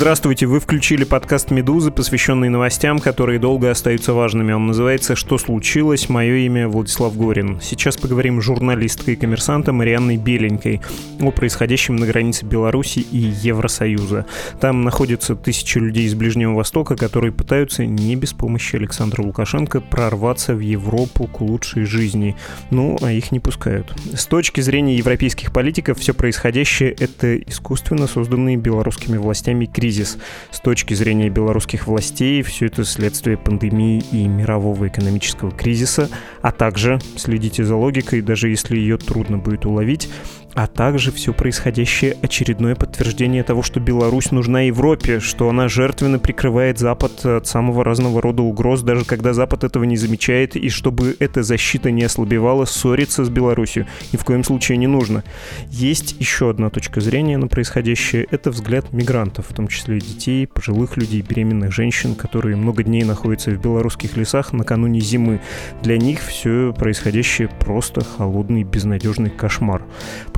Здравствуйте, вы включили подкаст «Медузы», посвященный новостям, которые долго остаются важными. Он называется «Что случилось?». Мое имя Владислав Горин. Сейчас поговорим с журналисткой и коммерсантом Марианной Беленькой о происходящем на границе Беларуси и Евросоюза. Там находятся тысячи людей из Ближнего Востока, которые пытаются не без помощи Александра Лукашенко прорваться в Европу к лучшей жизни. Ну, а их не пускают. С точки зрения европейских политиков, все происходящее — это искусственно созданные белорусскими властями кризис кризис. С точки зрения белорусских властей, все это следствие пандемии и мирового экономического кризиса, а также, следите за логикой, даже если ее трудно будет уловить, а также все происходящее очередное подтверждение того, что Беларусь нужна Европе, что она жертвенно прикрывает Запад от самого разного рода угроз, даже когда Запад этого не замечает, и чтобы эта защита не ослабевала, ссориться с Беларусью ни в коем случае не нужно. Есть еще одна точка зрения на происходящее, это взгляд мигрантов, в том числе детей, пожилых людей, беременных женщин, которые много дней находятся в белорусских лесах накануне зимы. Для них все происходящее просто холодный, безнадежный кошмар.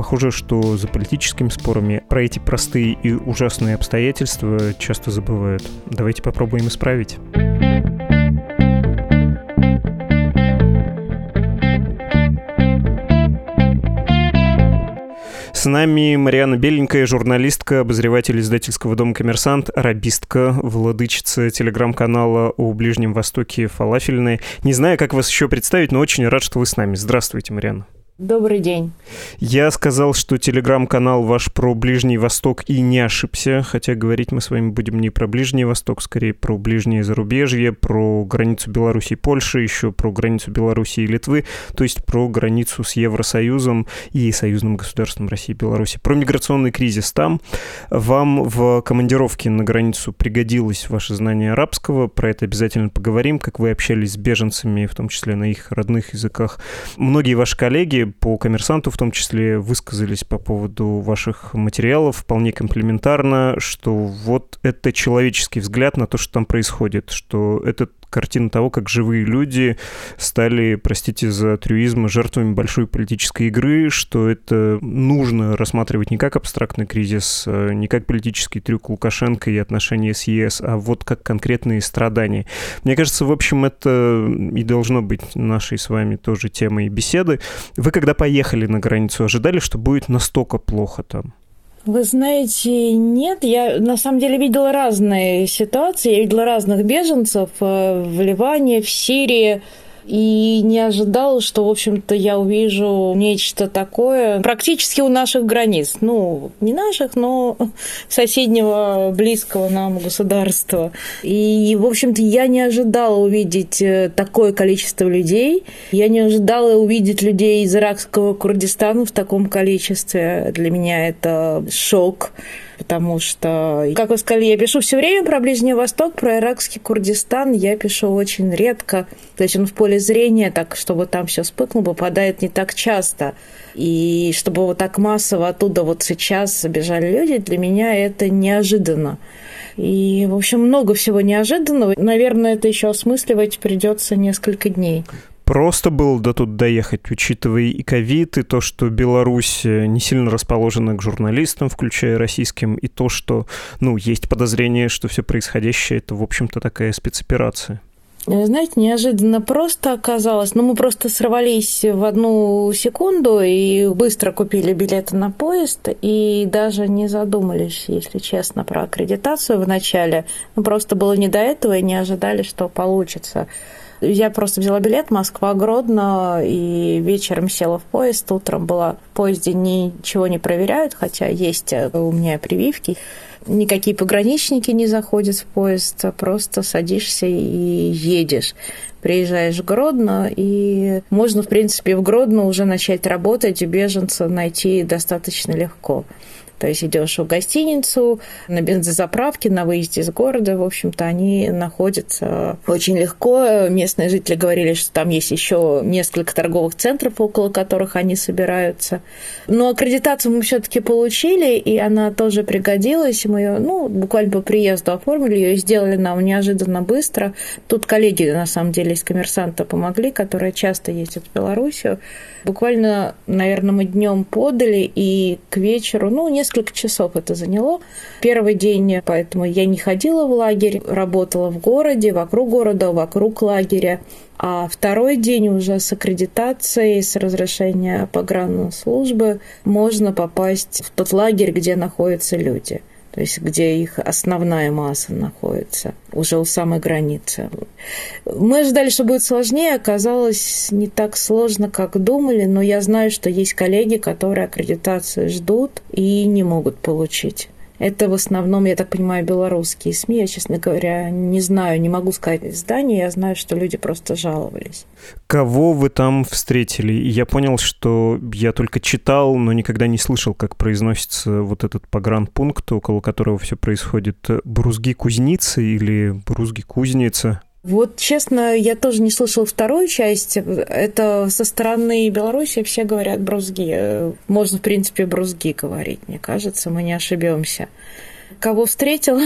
Похоже, что за политическими спорами про эти простые и ужасные обстоятельства часто забывают. Давайте попробуем исправить. С нами Мариана Беленькая, журналистка, обозреватель издательского дома «Коммерсант», арабистка, владычица телеграм-канала о Ближнем Востоке «Фалафельная». Не знаю, как вас еще представить, но очень рад, что вы с нами. Здравствуйте, Мариана. Добрый день. Я сказал, что телеграм-канал ваш про Ближний Восток и не ошибся, хотя говорить мы с вами будем не про Ближний Восток, скорее про ближнее зарубежье, про границу Беларуси и Польши, еще про границу Беларуси и Литвы, то есть про границу с Евросоюзом и союзным государством России и Беларуси. Про миграционный кризис там. Вам в командировке на границу пригодилось ваше знание арабского, про это обязательно поговорим, как вы общались с беженцами, в том числе на их родных языках. Многие ваши коллеги по коммерсанту в том числе высказались по поводу ваших материалов вполне комплементарно, что вот это человеческий взгляд на то, что там происходит, что этот картина того, как живые люди стали, простите за трюизм, жертвами большой политической игры, что это нужно рассматривать не как абстрактный кризис, э, не как политический трюк Лукашенко и отношения с ЕС, а вот как конкретные страдания. Мне кажется, в общем, это и должно быть нашей с вами тоже темой беседы. Вы когда поехали на границу, ожидали, что будет настолько плохо там? Вы знаете, нет, я на самом деле видела разные ситуации, я видела разных беженцев э, в Ливане, в Сирии, и не ожидала, что, в общем-то, я увижу нечто такое практически у наших границ. Ну, не наших, но соседнего, близкого нам государства. И, в общем-то, я не ожидала увидеть э, такое количество людей. Я не ожидала увидеть людей из иракского Курдистана в таком количестве. Для меня это шок потому что, как вы сказали, я пишу все время про Ближний Восток, про иракский Курдистан я пишу очень редко. То есть он в поле зрения, так, чтобы там все вспыхнуло, попадает не так часто. И чтобы вот так массово оттуда вот сейчас бежали люди, для меня это неожиданно. И, в общем, много всего неожиданного. Наверное, это еще осмысливать придется несколько дней просто было до тут доехать, учитывая и ковид, и то, что Беларусь э, не сильно расположена к журналистам, включая российским, и то, что, ну, есть подозрение, что все происходящее это, в общем-то, такая спецоперация. Э, знаете, неожиданно просто оказалось. Ну, мы просто сорвались в одну секунду и быстро купили билеты на поезд и даже не задумались, если честно, про аккредитацию в начале. Ну, просто было не до этого и не ожидали, что получится. Я просто взяла билет Москва-Гродно и вечером села в поезд, утром была поезде ничего не проверяют, хотя есть э, у меня прививки. Никакие пограничники не заходят в поезд, а просто садишься и едешь приезжаешь в Гродно, и можно, в принципе, в Гродно уже начать работать, беженца найти достаточно легко. То есть идешь в гостиницу, на бензозаправке, на выезде из города, в общем-то, они находятся очень легко. Местные жители говорили, что там есть еще несколько торговых центров, около которых они собираются. Но аккредитацию мы все-таки получили, и она тоже пригодилась. Мы ее, ну, буквально по приезду оформили ее сделали нам неожиданно быстро. Тут коллеги, на самом деле, из коммерсанта помогли, которые часто ездят в Белоруссию. Буквально, наверное, мы днем подали, и к вечеру, ну, несколько часов это заняло. Первый день, поэтому я не ходила в лагерь, работала в городе, вокруг города, вокруг лагеря. А второй день уже с аккредитацией, с разрешения погранслужбы можно попасть в тот лагерь, где находятся люди – то есть где их основная масса находится, уже у самой границы. Мы ожидали, что будет сложнее, оказалось не так сложно, как думали, но я знаю, что есть коллеги, которые аккредитацию ждут и не могут получить. Это в основном, я так понимаю, белорусские СМИ. Я, честно говоря, не знаю, не могу сказать издание. Я знаю, что люди просто жаловались. Кого вы там встретили? Я понял, что я только читал, но никогда не слышал, как произносится вот этот погранпункт, около которого все происходит. Брузги-кузницы или Брузги-кузница? Вот, честно, я тоже не слышала вторую часть. Это со стороны Беларуси все говорят брузги. Можно, в принципе, брузги говорить, мне кажется, мы не ошибемся кого встретила.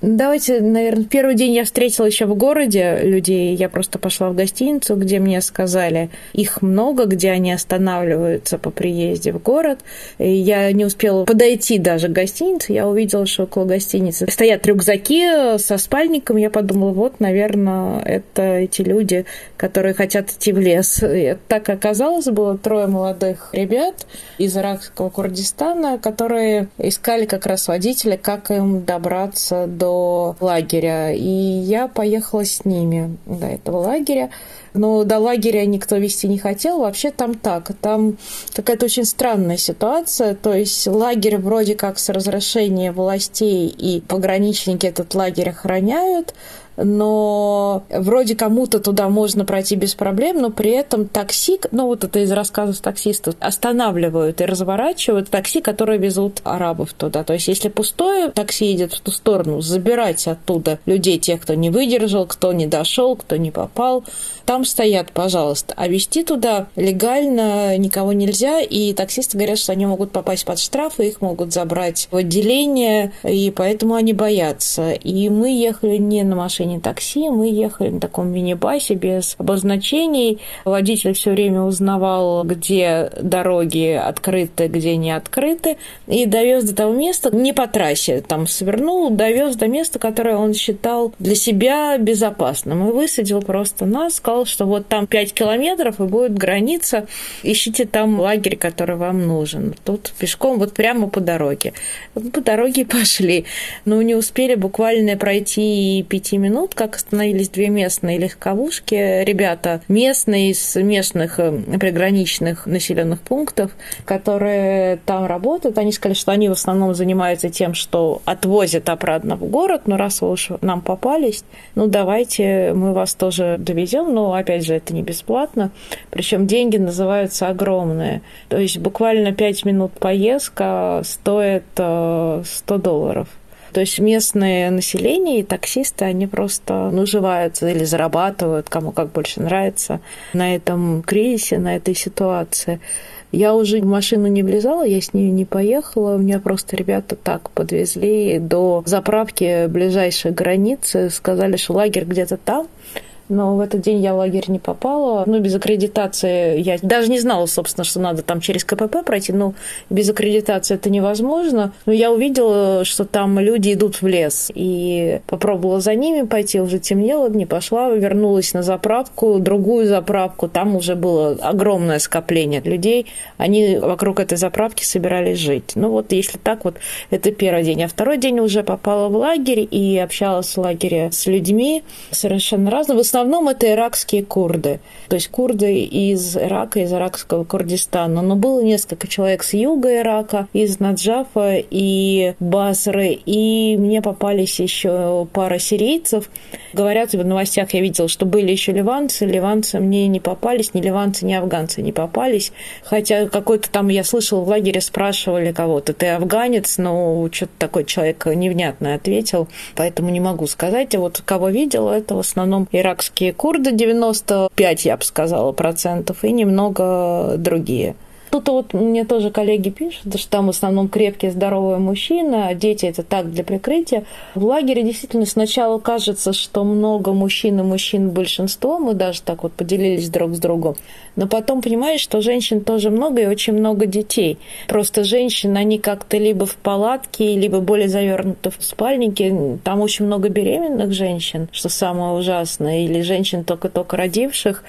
Давайте, наверное, первый день я встретила еще в городе людей. Я просто пошла в гостиницу, где мне сказали, их много, где они останавливаются по приезде в город. И я не успела подойти даже к гостинице. Я увидела, что около гостиницы стоят рюкзаки со спальником. Я подумала, вот, наверное, это эти люди, которые хотят идти в лес. И так оказалось, было трое молодых ребят из иракского Курдистана, которые искали как раз водителя, как им добраться до лагеря. И я поехала с ними до этого лагеря. Но до лагеря никто вести не хотел. Вообще там так. Там какая-то очень странная ситуация. То есть лагерь вроде как с разрешения властей и пограничники этот лагерь охраняют, но вроде кому-то туда можно пройти без проблем, но при этом такси, ну вот это из рассказов таксистов, останавливают и разворачивают такси, которые везут арабов туда. То есть если пустое такси едет в ту сторону, забирать оттуда людей, тех, кто не выдержал, кто не дошел, кто не попал, там стоят, пожалуйста. А вести туда легально никого нельзя, и таксисты говорят, что они могут попасть под штраф, и их могут забрать в отделение, и поэтому они боятся. И мы ехали не на машине такси, мы ехали на таком мини-басе без обозначений. Водитель все время узнавал, где дороги открыты, где не открыты, и довез до того места, не по трассе, там свернул, довез до места, которое он считал для себя безопасным, и высадил просто нас, сказал, что вот там 5 километров и будет граница, ищите там лагерь, который вам нужен. Тут пешком вот прямо по дороге. По дороге пошли. Но не успели буквально пройти пяти минут, как остановились две местные легковушки. Ребята местные из местных э, приграничных населенных пунктов, которые там работают, они сказали, что они в основном занимаются тем, что отвозят обратно в город, но раз вы уж нам попались, ну давайте мы вас тоже довезем, но опять же, это не бесплатно. Причем деньги называются огромные. То есть буквально 5 минут поездка стоит 100 э, долларов. То есть местное население и таксисты, они просто наживаются или зарабатывают, кому как больше нравится, на этом кризисе, на этой ситуации. Я уже в машину не влезала, я с ней не поехала. У меня просто ребята так подвезли до заправки ближайшей границы, сказали, что лагерь где-то там но в этот день я в лагерь не попала. Ну, без аккредитации я даже не знала, собственно, что надо там через КПП пройти, но без аккредитации это невозможно. Но я увидела, что там люди идут в лес, и попробовала за ними пойти, уже темнело, не пошла, вернулась на заправку, другую заправку, там уже было огромное скопление людей, они вокруг этой заправки собирались жить. Ну вот, если так вот, это первый день. А второй день уже попала в лагерь и общалась в лагере с людьми совершенно разными. Основном это иракские курды. То есть курды из Ирака, из иракского Курдистана. Но было несколько человек с юга Ирака, из Наджафа и Басры. И мне попались еще пара сирийцев. Говорят, в новостях я видела, что были еще ливанцы. Ливанцы мне не попались, ни ливанцы, ни афганцы не попались. Хотя какой-то там, я слышал, в лагере спрашивали кого-то, ты афганец? Но что-то такой человек невнятно ответил, поэтому не могу сказать. А вот кого видела, это в основном иракские курды, 95, я бы сказала, процентов, и немного другие. Тут вот мне тоже коллеги пишут, что там в основном крепкие, здоровые мужчины, а дети это так для прикрытия. В лагере действительно сначала кажется, что много мужчин и мужчин большинство, мы даже так вот поделились друг с другом. Но потом понимаешь, что женщин тоже много и очень много детей. Просто женщины, они как-то либо в палатке, либо более завернуты в спальнике. Там очень много беременных женщин, что самое ужасное, или женщин только-только родивших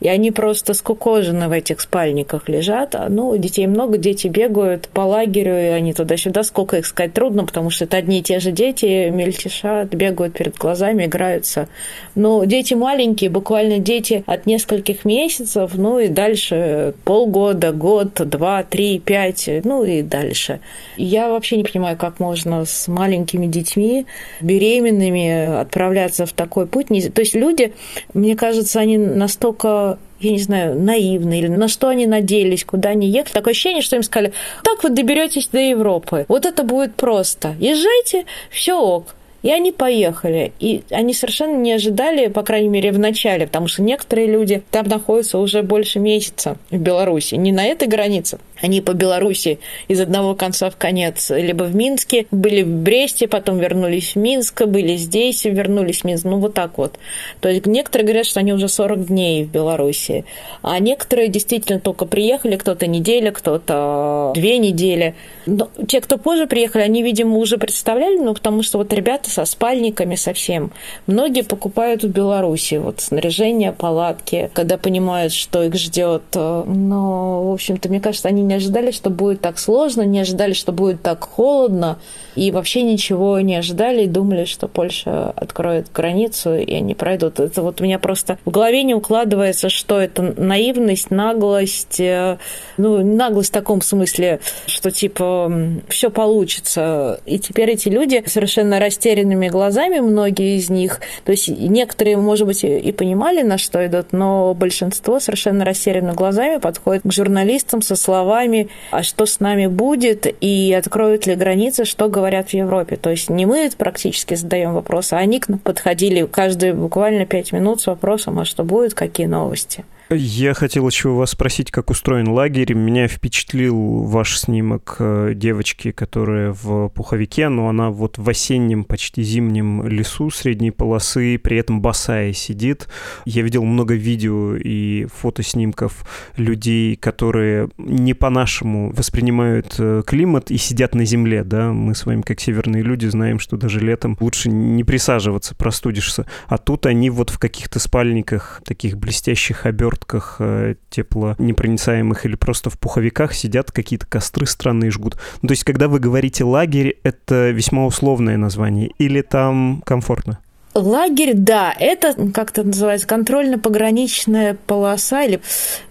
и они просто скукожены в этих спальниках лежат. А, ну, детей много, дети бегают по лагерю, и они туда-сюда. Сколько их сказать трудно, потому что это одни и те же дети, мельтешат, бегают перед глазами, играются. Но дети маленькие, буквально дети от нескольких месяцев, ну и дальше полгода, год, два, три, пять, ну и дальше. Я вообще не понимаю, как можно с маленькими детьми, беременными отправляться в такой путь. То есть люди, мне кажется, они настолько я не знаю, наивны, или на что они надеялись, куда они ехали. Такое ощущение, что им сказали, так вы доберетесь до Европы. Вот это будет просто. Езжайте, все ок. И они поехали. И они совершенно не ожидали, по крайней мере, в начале, потому что некоторые люди там находятся уже больше месяца в Беларуси. Не на этой границе, они по Беларуси из одного конца в конец. Либо в Минске, были в Бресте, потом вернулись в Минск, были здесь, вернулись в Минск. Ну, вот так вот. То есть некоторые говорят, что они уже 40 дней в Беларуси. А некоторые действительно только приехали, кто-то неделя, кто-то две недели. Но те, кто позже приехали, они, видимо, уже представляли, ну, потому что вот ребята со спальниками совсем. Многие покупают в Беларуси вот снаряжение, палатки, когда понимают, что их ждет. Но, в общем-то, мне кажется, они не ожидали, что будет так сложно, не ожидали, что будет так холодно, и вообще ничего не ожидали и думали, что Польша откроет границу, и они пройдут. Это вот у меня просто в голове не укладывается, что это наивность, наглость, э, ну, наглость в таком смысле, что типа все получится. И теперь эти люди совершенно растерянными глазами, многие из них, то есть некоторые, может быть, и понимали, на что идут, но большинство совершенно растерянными глазами подходит к журналистам со словами, а что с нами будет, и откроют ли границы, что говорят говорят в Европе. То есть не мы практически задаем вопросы, а они подходили каждые буквально пять минут с вопросом, а что будет, какие новости. Я хотел еще у вас спросить, как устроен лагерь. Меня впечатлил ваш снимок э, девочки, которая в пуховике, но она вот в осеннем, почти зимнем лесу средней полосы, при этом босая сидит. Я видел много видео и фотоснимков людей, которые не по-нашему воспринимают э, климат и сидят на земле, да. Мы с вами, как северные люди, знаем, что даже летом лучше не присаживаться, простудишься. А тут они вот в каких-то спальниках, таких блестящих обертках, обертках э, теплонепроницаемых или просто в пуховиках сидят, какие-то костры странные жгут. Ну, то есть, когда вы говорите лагерь, это весьма условное название или там комфортно? Лагерь, да, это, как это называется, контрольно-пограничная полоса, или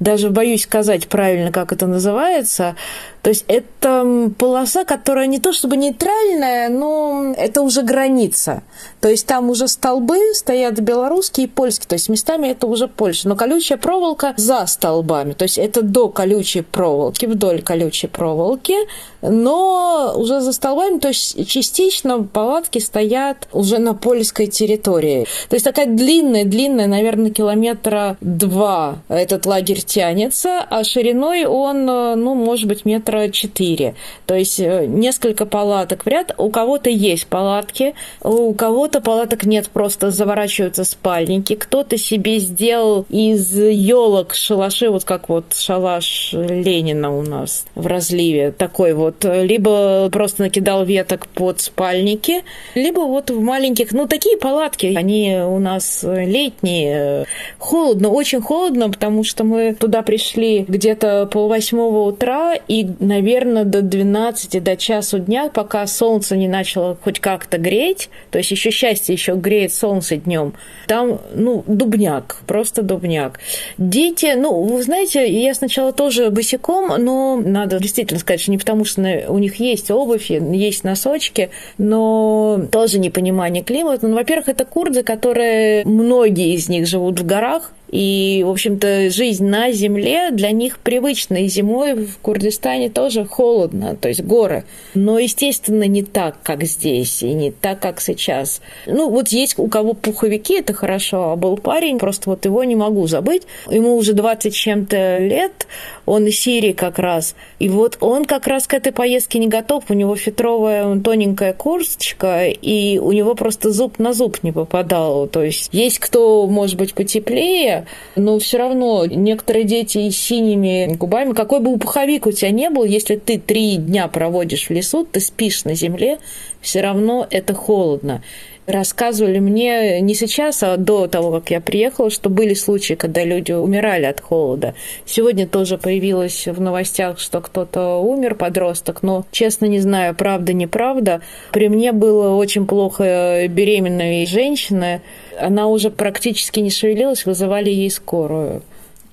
даже боюсь сказать правильно, как это называется, то есть это полоса, которая не то чтобы нейтральная, но это уже граница. То есть там уже столбы стоят белорусские и польские, то есть местами это уже Польша. Но колючая проволока за столбами, то есть это до колючей проволоки, вдоль колючей проволоки, но уже за столбами, то есть частично палатки стоят уже на польской территории. То есть такая длинная-длинная, наверное, километра два этот лагерь тянется, а шириной он, ну, может быть, метр метра 4. То есть э, несколько палаток в ряд. У кого-то есть палатки, у кого-то палаток нет, просто заворачиваются спальники. Кто-то себе сделал из елок шалаши, вот как вот шалаш Ленина у нас в разливе, такой вот. Либо просто накидал веток под спальники, либо вот в маленьких, ну, такие палатки, они у нас летние, холодно, очень холодно, потому что мы туда пришли где-то пол восьмого утра, и наверное, до 12, до часу дня, пока солнце не начало хоть как-то греть, то есть еще счастье, еще греет солнце днем. Там, ну, дубняк, просто дубняк. Дети, ну, вы знаете, я сначала тоже босиком, но надо действительно сказать, что не потому, что у них есть обувь, есть носочки, но тоже непонимание климата. Ну, во-первых, это курды, которые, многие из них живут в горах, и, в общем-то, жизнь на земле для них привычна. И зимой в Курдистане тоже холодно, то есть горы. Но, естественно, не так, как здесь, и не так, как сейчас. Ну, вот есть у кого пуховики, это хорошо, а был парень, просто вот его не могу забыть. Ему уже 20 чем-то лет, он из Сирии как раз. И вот он как раз к этой поездке не готов. У него фетровая тоненькая курточка, и у него просто зуб на зуб не попадал. То есть есть кто, может быть, потеплее, но все равно некоторые дети с синими губами, какой бы пуховик у тебя не был, если ты три дня проводишь в лесу, ты спишь на земле, все равно это холодно рассказывали мне не сейчас, а до того, как я приехала, что были случаи, когда люди умирали от холода. Сегодня тоже появилось в новостях, что кто-то умер, подросток, но, честно, не знаю, правда, неправда. При мне было очень плохо беременной женщины. Она уже практически не шевелилась, вызывали ей скорую.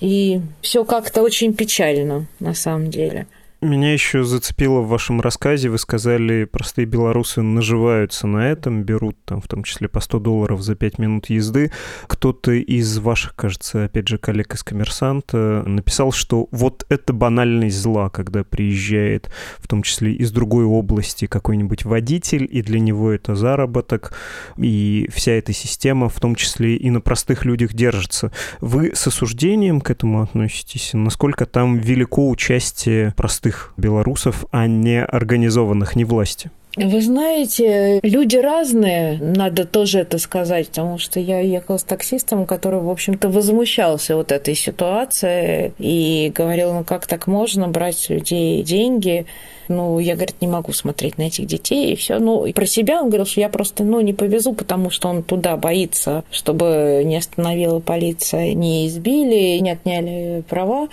И все как-то очень печально, на самом деле. Меня еще зацепило в вашем рассказе, вы сказали, простые белорусы наживаются на этом, берут там в том числе по 100 долларов за 5 минут езды. Кто-то из ваших, кажется, опять же, коллег из «Коммерсанта» написал, что вот это банальность зла, когда приезжает в том числе из другой области какой-нибудь водитель, и для него это заработок, и вся эта система, в том числе и на простых людях, держится. Вы с осуждением к этому относитесь? Насколько там велико участие простых простых белорусов, а не организованных не власти? Вы знаете, люди разные, надо тоже это сказать, потому что я ехала с таксистом, который, в общем-то, возмущался вот этой ситуацией и говорил, ну как так можно брать людей деньги, ну, я, говорит, не могу смотреть на этих детей, и все. Ну, и про себя он говорил, что я просто, ну, не повезу, потому что он туда боится, чтобы не остановила полиция, не избили, не отняли права.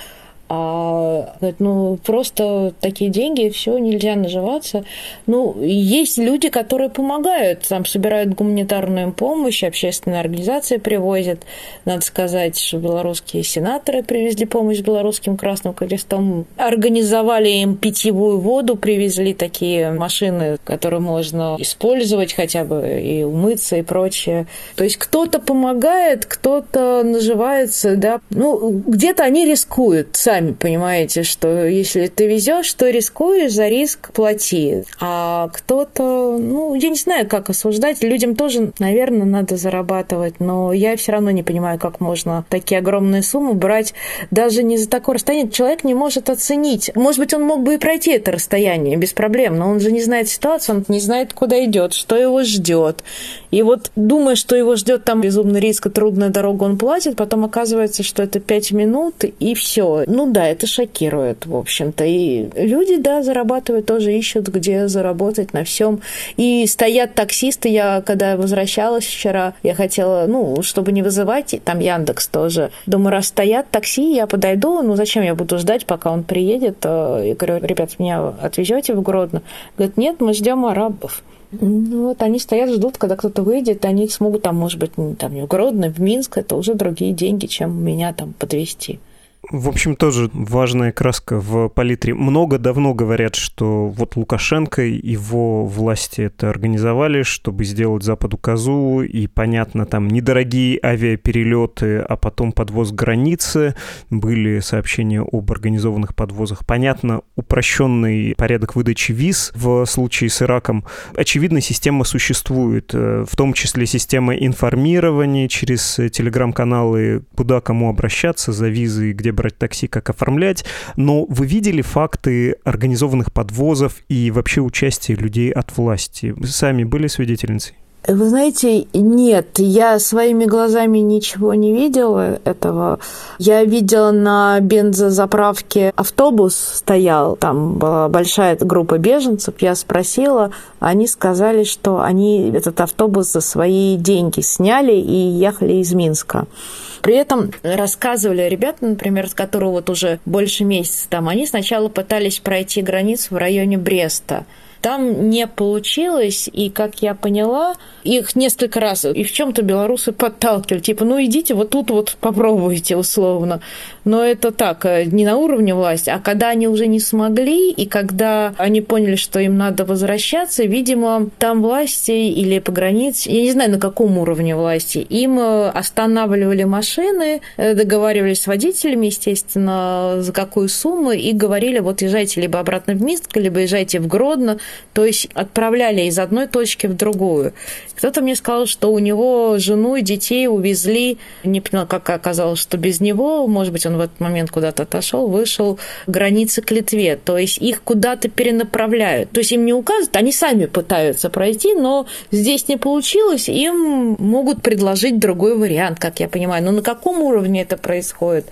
А ну, просто такие деньги, все, нельзя наживаться. Ну, есть люди, которые помогают, там собирают гуманитарную помощь, общественные организации привозят. Надо сказать, что белорусские сенаторы привезли помощь белорусским Красным Крестом, организовали им питьевую воду, привезли такие машины, которые можно использовать хотя бы и умыться и прочее. То есть кто-то помогает, кто-то наживается, да. Ну, где-то они рискуют сами сами понимаете, что если ты везешь, то рискуешь, за риск плати. А кто-то, ну, я не знаю, как осуждать. Людям тоже, наверное, надо зарабатывать, но я все равно не понимаю, как можно такие огромные суммы брать даже не за такое расстояние. Человек не может оценить. Может быть, он мог бы и пройти это расстояние без проблем, но он же не знает ситуацию, он не знает, куда идет, что его ждет. И вот думая, что его ждет там безумный риск и трудная дорога, он платит, потом оказывается, что это пять минут, и все. Ну да, это шокирует, в общем-то. И люди, да, зарабатывают, тоже ищут, где заработать на всем. И стоят таксисты. Я, когда возвращалась вчера, я хотела, ну, чтобы не вызывать, там Яндекс тоже. Думаю, раз стоят такси, я подойду, ну, зачем я буду ждать, пока он приедет? Э, и говорю, ребят, меня отвезете в Гродно? Говорят, нет, мы ждем арабов. Ну, вот они стоят, ждут, когда кто-то выйдет, они смогут там, может быть, там, в Гродно, в Минск, это уже другие деньги, чем меня там подвести. В общем, тоже важная краска в палитре. Много давно говорят, что вот Лукашенко и его власти это организовали, чтобы сделать Западу козу, и, понятно, там недорогие авиаперелеты, а потом подвоз границы, были сообщения об организованных подвозах. Понятно, упрощенный порядок выдачи виз в случае с Ираком. Очевидно, система существует, э, в том числе система информирования через телеграм-каналы, куда кому обращаться за визы, где брать такси, как оформлять, но вы видели факты организованных подвозов и вообще участия людей от власти? Вы сами были свидетельницей? Вы знаете, нет, я своими глазами ничего не видела этого. Я видела на бензозаправке автобус стоял, там была большая группа беженцев. Я спросила, они сказали, что они этот автобус за свои деньги сняли и ехали из Минска. При этом рассказывали ребята, например, с которого вот уже больше месяца там, они сначала пытались пройти границу в районе Бреста. Там не получилось, и, как я поняла, их несколько раз и в чем то белорусы подталкивали, типа, ну идите вот тут вот попробуйте условно. Но это так, э, не на уровне власти, а когда они уже не смогли, и когда они поняли, что им надо возвращаться, видимо, там власти или по границе, я не знаю, на каком уровне власти, им э, останавливали машины, э, договаривались с водителями, естественно, за какую сумму, и говорили, вот езжайте либо обратно в Минск, либо езжайте в Гродно, то есть отправляли из одной точки в другую. Кто-то мне сказал, что у него жену и детей увезли, не поняла, как оказалось, что без него, может быть, он в этот момент куда-то отошел, вышел границы к Литве. То есть их куда-то перенаправляют. То есть им не указывают, они сами пытаются пройти, но здесь не получилось, им могут предложить другой вариант, как я понимаю. Но на каком уровне это происходит?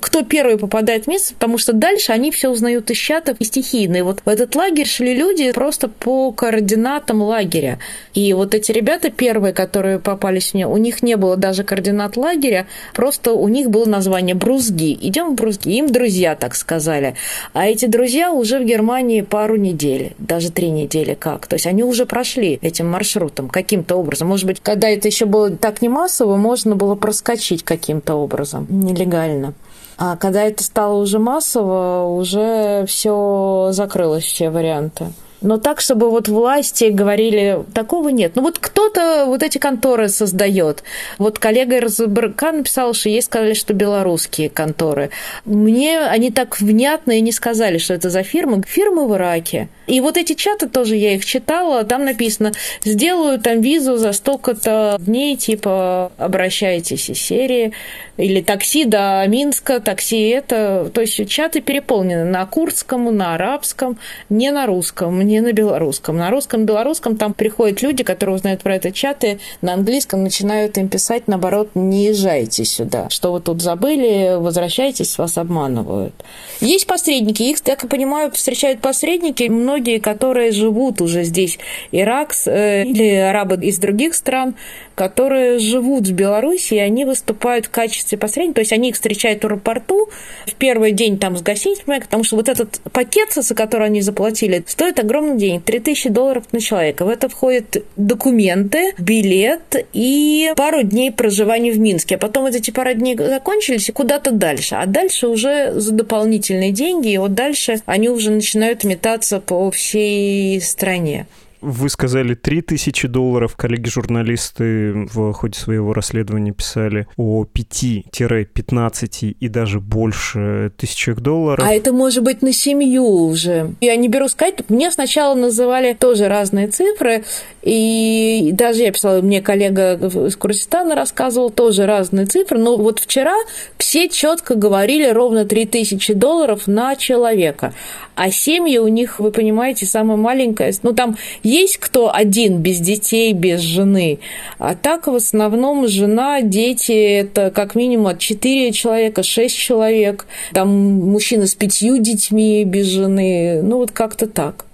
Кто первый попадает в место? Потому что дальше они все узнают из чатов и стихийно. И вот в этот лагерь шли люди просто по координатам лагеря. И вот эти ребята первые, которые попались мне, у них не было даже координат лагеря, просто у них было название Брузги. Идем в Брузги. Им друзья так сказали. А эти друзья уже в Германии пару недель, даже три недели как. То есть они уже прошли этим маршрутом каким-то образом. Может быть, когда это еще было так не массово, можно было проскочить каким-то образом нелегально. А когда это стало уже массово, уже все закрылось, все варианты. Но так, чтобы вот власти говорили, такого нет. Ну вот кто-то вот эти конторы создает. Вот коллега из РБК написал, что ей сказали, что белорусские конторы. Мне они так внятно и не сказали, что это за фирмы. Фирмы в Ираке. И вот эти чаты тоже я их читала, там написано, сделаю там визу за столько-то дней, типа, обращайтесь из серии, или такси до Минска, такси это, то есть чаты переполнены на курдском, на арабском, не на русском, не на белорусском. На русском, белорусском там приходят люди, которые узнают про это чаты, на английском начинают им писать, наоборот, не езжайте сюда, что вы тут забыли, возвращайтесь, вас обманывают. Есть посредники, их, так я понимаю, встречают посредники, многие многие, которые живут уже здесь, Ирак э, или арабы из других стран, которые живут в Беларуси, и они выступают в качестве посредников, то есть они их встречают в аэропорту в первый день там с гостиницей, потому что вот этот пакет, за который они заплатили, стоит огромный денег, 3000 долларов на человека. В это входят документы, билет и пару дней проживания в Минске. А потом вот эти пару дней закончились и куда-то дальше. А дальше уже за дополнительные деньги, и вот дальше они уже начинают метаться по всей стране. Вы сказали 3000 долларов. Коллеги-журналисты в ходе своего расследования писали о 5-15 и даже больше тысячах долларов. А это может быть на семью уже. Я не беру сказать. Мне сначала называли тоже разные цифры. И даже я писала, мне коллега из Курдистана рассказывал тоже разные цифры. Но вот вчера все четко говорили ровно 3000 долларов на человека. А семьи у них, вы понимаете, самая маленькая. Ну, там есть кто один без детей, без жены. А так в основном жена, дети, это как минимум от 4 человека, 6 человек. Там мужчина с пятью детьми без жены. Ну, вот как-то так.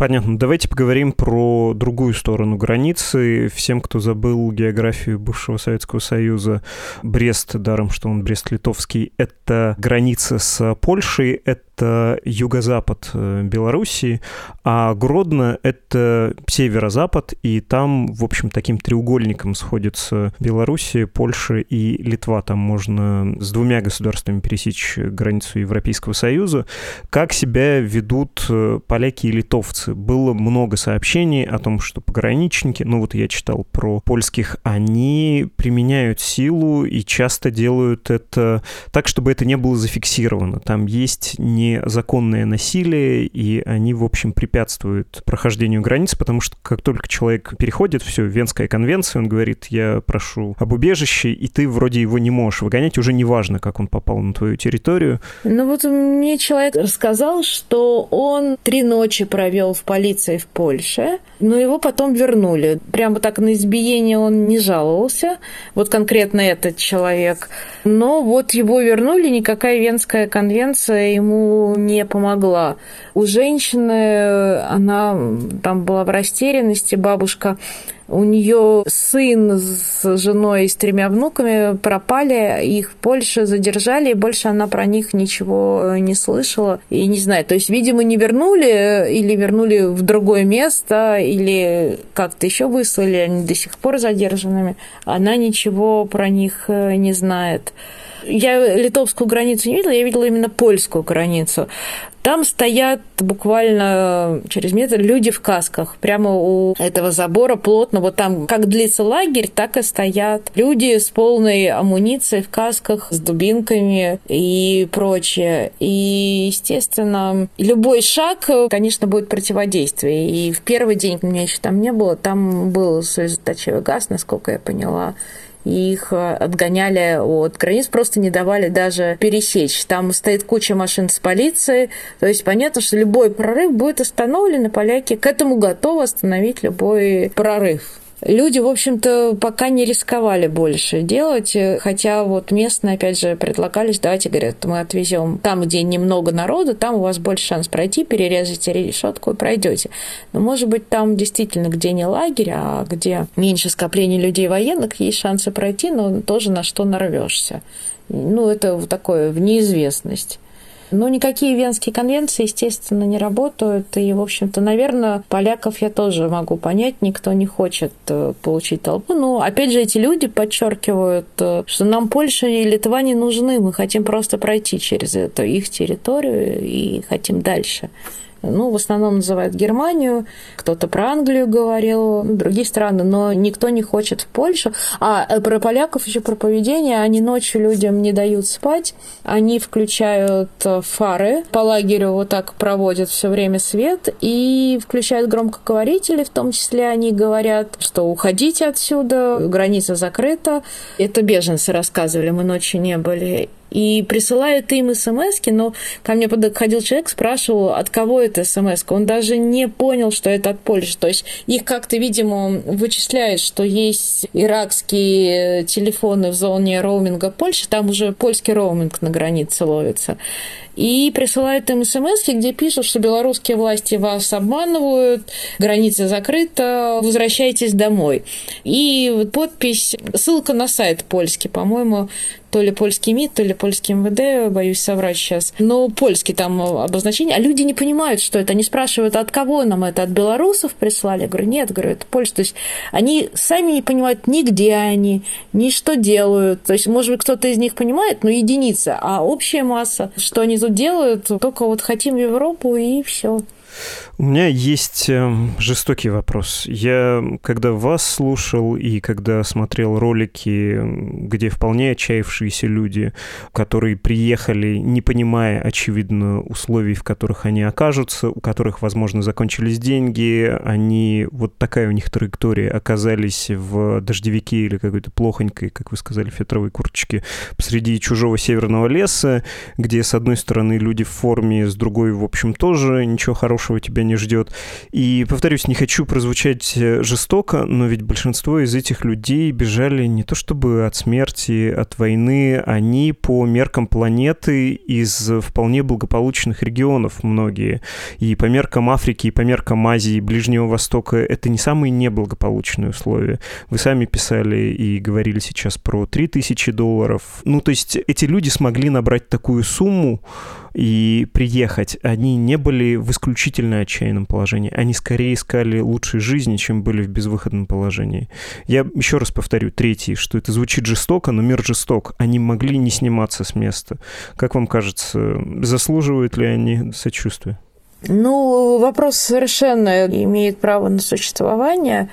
Понятно. Давайте поговорим про другую сторону границы. Всем, кто забыл географию бывшего Советского Союза, Брест, даром, что он Брест-Литовский, это граница с Польшей, это это юго-запад э, Белоруссии, а Гродно — это северо-запад, и там, в общем, таким треугольником сходятся Белоруссия, Польша и Литва. Там можно с двумя государствами пересечь границу Европейского Союза. Как себя ведут э, поляки и литовцы? Было много сообщений о том, что пограничники, ну вот я читал про польских, они применяют силу и часто делают это так, чтобы это не было зафиксировано. Там есть не незаконное насилие, и они, в общем, препятствуют прохождению границ, потому что как только человек переходит, все, Венская конвенция, он говорит, я прошу об убежище, и ты вроде его не можешь выгонять, уже не важно, как он попал на твою территорию. Ну вот мне человек рассказал, что он три ночи провел в полиции в Польше, но его потом вернули. Прямо так на избиение он не жаловался, вот конкретно этот человек. Но вот его вернули, никакая Венская конвенция ему не помогла. У женщины, она там была в растерянности, бабушка у нее сын с женой и с тремя внуками пропали, их в Польше задержали, и больше она про них ничего не слышала. И не знаю, то есть, видимо, не вернули или вернули в другое место, или как-то еще выслали, они до сих пор задержанными. Она ничего про них не знает. Я литовскую границу не видела, я видела именно польскую границу. Там стоят буквально через метр люди в касках. Прямо у этого забора плотно. Вот там как длится лагерь, так и стоят люди с полной амуницией в касках, с дубинками и прочее. И, естественно, любой шаг, конечно, будет противодействие. И в первый день, у меня еще там не было, там был слезоточивый газ, насколько я поняла их э, отгоняли от границ, просто не давали даже пересечь. Там стоит куча машин с полицией, то есть понятно, что любой прорыв будет остановлен, и поляки к этому готовы остановить любой прорыв. Люди, в общем-то, пока не рисковали больше делать, хотя вот местные, опять же, предлагались, давайте, говорят, мы отвезем там, где немного народу, там у вас больше шанс пройти, перерезайте решетку и пройдете. Но, может быть, там действительно, где не лагерь, а где меньше скопления людей военных, есть шансы пройти, но тоже на что нарвешься. Ну, это такое в неизвестность. Но никакие Венские конвенции, естественно, не работают. И, в общем-то, наверное, поляков я тоже могу понять. Никто не хочет э, получить толпу. Но, опять же, эти люди подчеркивают, э, что нам Польша и Литва не нужны. Мы хотим просто пройти через эту их территорию и хотим дальше. Ну, в основном называют Германию, кто-то про Англию говорил, другие страны, но никто не хочет в Польшу. А э, про поляков еще про поведение, они ночью людям не дают спать, они включают э, фары по лагерю, вот так проводят все время свет и включают громкоговорители, в том числе они говорят, что уходите отсюда, граница закрыта. Это беженцы рассказывали, мы ночью не были и присылают им смс но ко мне подходил человек, спрашивал, от кого это смс Он даже не понял, что это от Польши. То есть их как-то, видимо, вычисляет, что есть иракские телефоны в зоне роуминга Польши, там уже польский роуминг на границе ловится и присылают им смс, где пишут, что белорусские власти вас обманывают, граница закрыта, возвращайтесь домой. И подпись, ссылка на сайт польский, по-моему, то ли польский МИД, то ли польский МВД, боюсь соврать сейчас. Но польский там обозначение, а люди не понимают, что это. Они спрашивают, от кого нам это, от белорусов прислали? Я говорю, нет, говорю, это польский. То есть они сами не понимают ни где они, ни что делают. То есть, может быть, кто-то из них понимает, но единица, а общая масса, что они тут делают, только вот хотим в Европу и все. У меня есть эм, жестокий вопрос. Я, когда вас слушал и когда смотрел ролики, где вполне отчаявшиеся люди, которые приехали, не понимая, очевидно, условий, в которых они окажутся, у которых, возможно, закончились деньги, они, вот такая у них траектория, оказались в дождевике или какой-то плохонькой, как вы сказали, фетровой курточке посреди чужого северного леса, где, с одной стороны, люди в форме, с другой, в общем, тоже ничего хорошего тебя не ждет. И, повторюсь, не хочу прозвучать э, жестоко, но ведь большинство из этих людей бежали не то чтобы от смерти, от войны, они по меркам планеты из вполне благополучных регионов многие. И по меркам Африки, и по меркам Азии, Ближнего Востока это не самые неблагополучные условия. Вы сами писали и говорили сейчас про 3000 долларов. Ну, то есть эти люди смогли набрать такую сумму, и приехать, они не были в исключительно отчаянном положении. Они скорее искали лучшей жизни, чем были в безвыходном положении. Я еще раз повторю, третий, что это звучит жестоко, но мир жесток. Они могли не сниматься с места. Как вам кажется, заслуживают ли они сочувствия? Ну, вопрос совершенно имеет право на существование.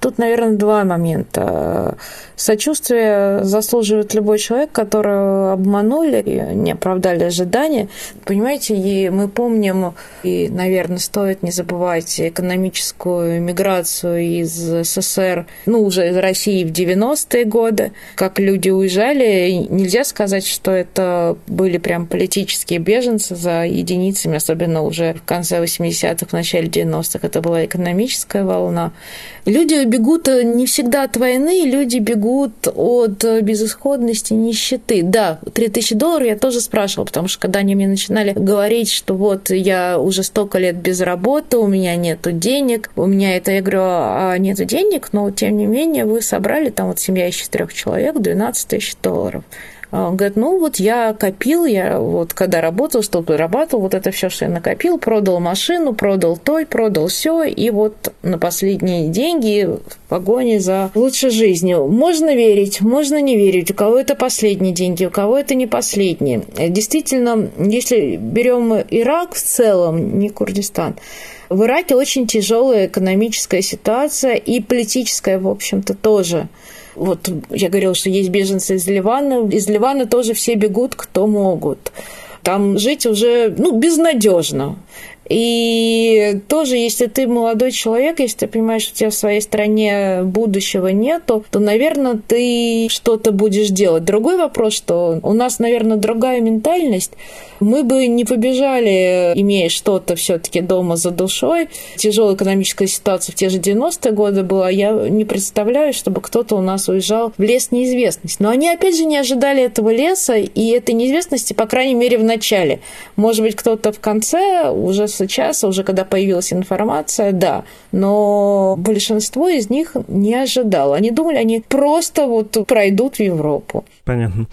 Тут, наверное, два момента. Сочувствие заслуживает любой человек, которого обманули и не оправдали ожидания. Понимаете, и мы помним, и, наверное, стоит не забывать экономическую миграцию из СССР, ну, уже из России в 90-е годы, как люди уезжали. Нельзя сказать, что это были прям политические беженцы за единицами, особенно уже конце 80-х, в начале 90-х. Это была экономическая волна. Люди бегут не всегда от войны, люди бегут от безысходности, нищеты. Да, 3000 долларов я тоже спрашивала, потому что когда они мне начинали говорить, что вот я уже столько лет без работы, у меня нету денег, у меня это, я говорю, а нету денег, но тем не менее вы собрали, там вот семья из четырех человек, 12 тысяч долларов. А говорит, ну вот я копил, я вот когда работал, что зарабатывал, вот это все, что я накопил, продал машину, продал той, продал все, и вот на последние деньги в погоне за лучшей жизнью. Можно верить, можно не верить, у кого это последние деньги, у кого это не последние. Действительно, если берем Ирак в целом, не Курдистан, в Ираке очень тяжелая экономическая ситуация и политическая, в общем-то, тоже. Вот я говорила, что есть беженцы из Ливана. Из Ливана тоже все бегут, кто могут. Там жить уже ну, безнадежно. И тоже, если ты молодой человек, если ты понимаешь, что у тебя в своей стране будущего нету, то, наверное, ты что-то будешь делать. Другой вопрос, что у нас, наверное, другая ментальность мы бы не побежали, имея что-то все-таки дома за душой. Тяжелая экономическая ситуация в те же 90-е годы была. Я не представляю, чтобы кто-то у нас уезжал в лес неизвестности. Но они, опять же, не ожидали этого леса и этой неизвестности, по крайней мере, в начале. Может быть, кто-то в конце, уже сейчас, уже когда появилась информация, да. Но большинство из них не ожидало. Они думали, они просто вот пройдут в Европу. Понятно.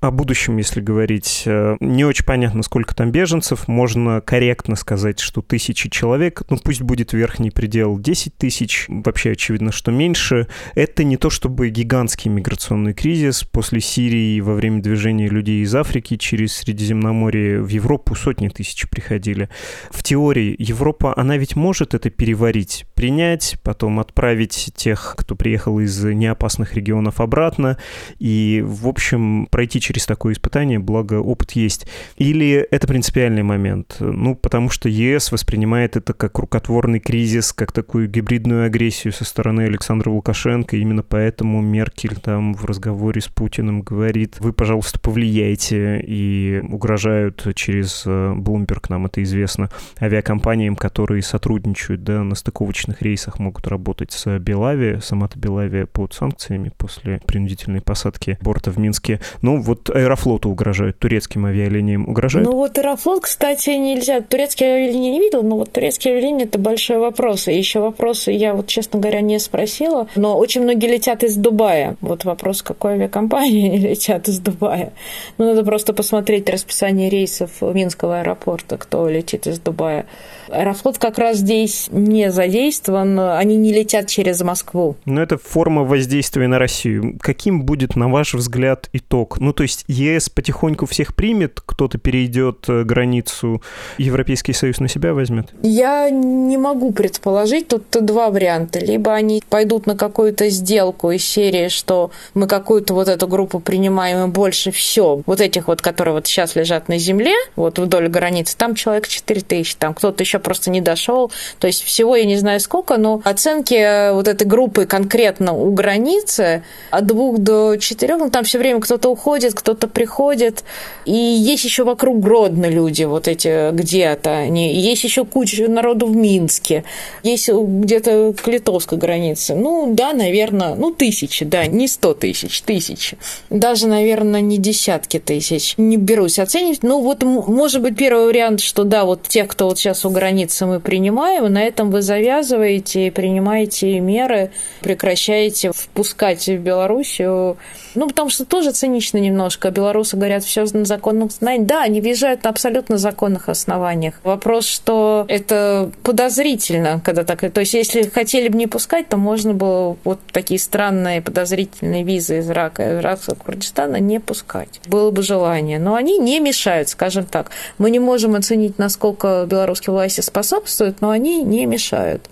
О будущем, если говорить, э, не очень понятно, сколько там беженцев. Можно корректно сказать, что тысячи человек, ну пусть будет верхний предел 10 тысяч, вообще очевидно, что меньше. Это не то чтобы гигантский миграционный кризис. После Сирии во время движения людей из Африки через Средиземноморье в Европу сотни тысяч приходили. В теории Европа, она ведь может это переварить, принять, потом отправить тех, кто приехал из неопасных регионов обратно, и, в общем, пройти через такое испытание, благо опыт есть. Или это принципиальный момент? Ну, потому что ЕС воспринимает это как рукотворный кризис, как такую гибридную агрессию со стороны Александра Лукашенко. Именно поэтому Меркель там в разговоре с Путиным говорит, вы, пожалуйста, повлияйте и угрожают через Bloomberg, нам это известно, авиакомпаниям, которые сотрудничают, да, на стыковочных рейсах могут работать с Белави. Сама-то Белавия под санкциями после принудительной посадки борта в Минске. Ну, вот Аэрофлоту угрожают, турецким авиалиниям угрожают. Ну вот Аэрофлот, кстати, нельзя. Турецкие авиалинии не видел, но вот турецкие авиалинии – это большой вопрос. И еще вопросы я вот, честно говоря, не спросила. Но очень многие летят из Дубая. Вот вопрос, какой авиакомпании они летят из Дубая. Ну, надо просто посмотреть расписание рейсов Минского аэропорта, кто летит из Дубая. чтобы Аэрофлот как раз здесь не задействован, они не летят через Москву. Но это форма воздействия на Россию. Каким будет, на ваш взгляд, итог? Ну, то есть ЕС потихоньку всех примет, кто-то перейдет э, границу, Европейский Союз на себя возьмет? Я не могу предположить. Тут два варианта. Либо они пойдут на какую-то сделку из серии, что мы какую-то вот эту группу принимаем и больше все. Вот этих вот, которые вот сейчас лежат на земле, вот вдоль границы, там человек 4 тысячи, там кто-то еще еще просто не дошел. То есть всего я не знаю сколько, но оценки э, вот этой группы конкретно у границы от двух до четырех, ну там все время кто-то уходит, кто-то приходит. И есть еще вокруг Гродно люди, вот эти где-то они. Есть еще куча народу в Минске. Есть где-то к литовской границе. Ну, да, наверное, ну, тысячи, да, не сто тысяч, тысячи. Даже, наверное, не десятки тысяч. Не берусь оценивать. Ну, вот, может быть, первый вариант, что да, вот тех, кто вот сейчас у границы границы мы принимаем, и на этом вы завязываете, принимаете меры, прекращаете впускать в Белоруссию ну, потому что тоже цинично немножко. Белорусы говорят, все на законных основаниях. Да, они въезжают на абсолютно законных основаниях. Вопрос, что это подозрительно, когда так... То есть, если хотели бы не пускать, то можно было вот такие странные подозрительные визы из Ирака, Иракского Курдистана не пускать. Было бы желание. Но они не мешают, скажем так. Мы не можем оценить, насколько белорусские власти отчасти способствуют, но они не мешают.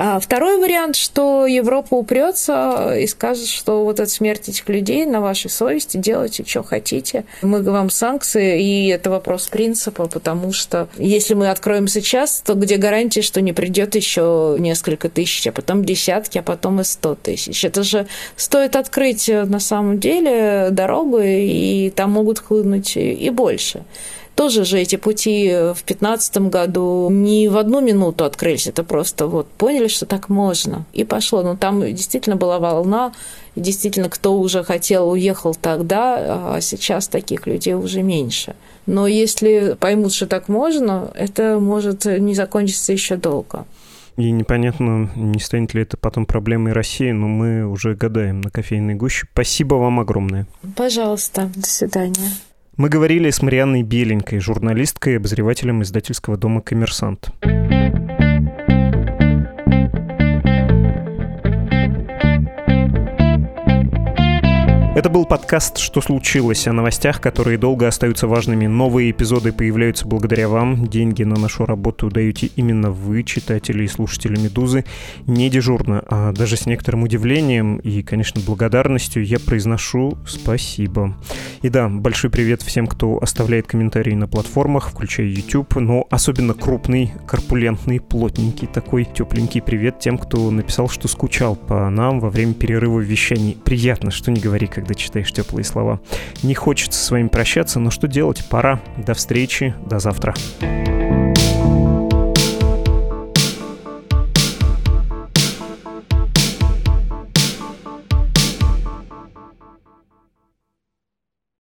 А второй вариант, что Европа упрется и скажет, что вот от смерти этих людей на вашей совести делайте, что хотите. Мы вам санкции, и это вопрос принципа, потому что если мы откроем сейчас, то где гарантия, что не придет еще несколько тысяч, а потом десятки, а потом и сто тысяч. Это же стоит открыть на самом деле дорогу, и там могут хлынуть и больше тоже же эти пути в 2015 году не в одну минуту открылись, это просто вот поняли, что так можно, и пошло. Но там действительно была волна, и действительно, кто уже хотел, уехал тогда, а сейчас таких людей уже меньше. Но если поймут, что так можно, это может не закончиться еще долго. И непонятно, не станет ли это потом проблемой России, но мы уже гадаем на кофейной гуще. Спасибо вам огромное. Пожалуйста, до свидания. Мы говорили с Марианной Беленькой, журналисткой и обозревателем издательского дома «Коммерсант». Это был подкаст «Что случилось?» о новостях, которые долго остаются важными. Новые эпизоды появляются благодаря вам. Деньги на нашу работу даете именно вы, читатели и слушатели «Медузы». Не дежурно, а даже с некоторым удивлением и, конечно, благодарностью я произношу спасибо. И да, большой привет всем, кто оставляет комментарии на платформах, включая YouTube, но особенно крупный, корпулентный, плотненький такой тепленький привет тем, кто написал, что скучал по нам во время перерыва вещаний. Приятно, что не говори, когда когда читаешь теплые слова. Не хочется с вами прощаться, но что делать? Пора. До встречи, до завтра. thank you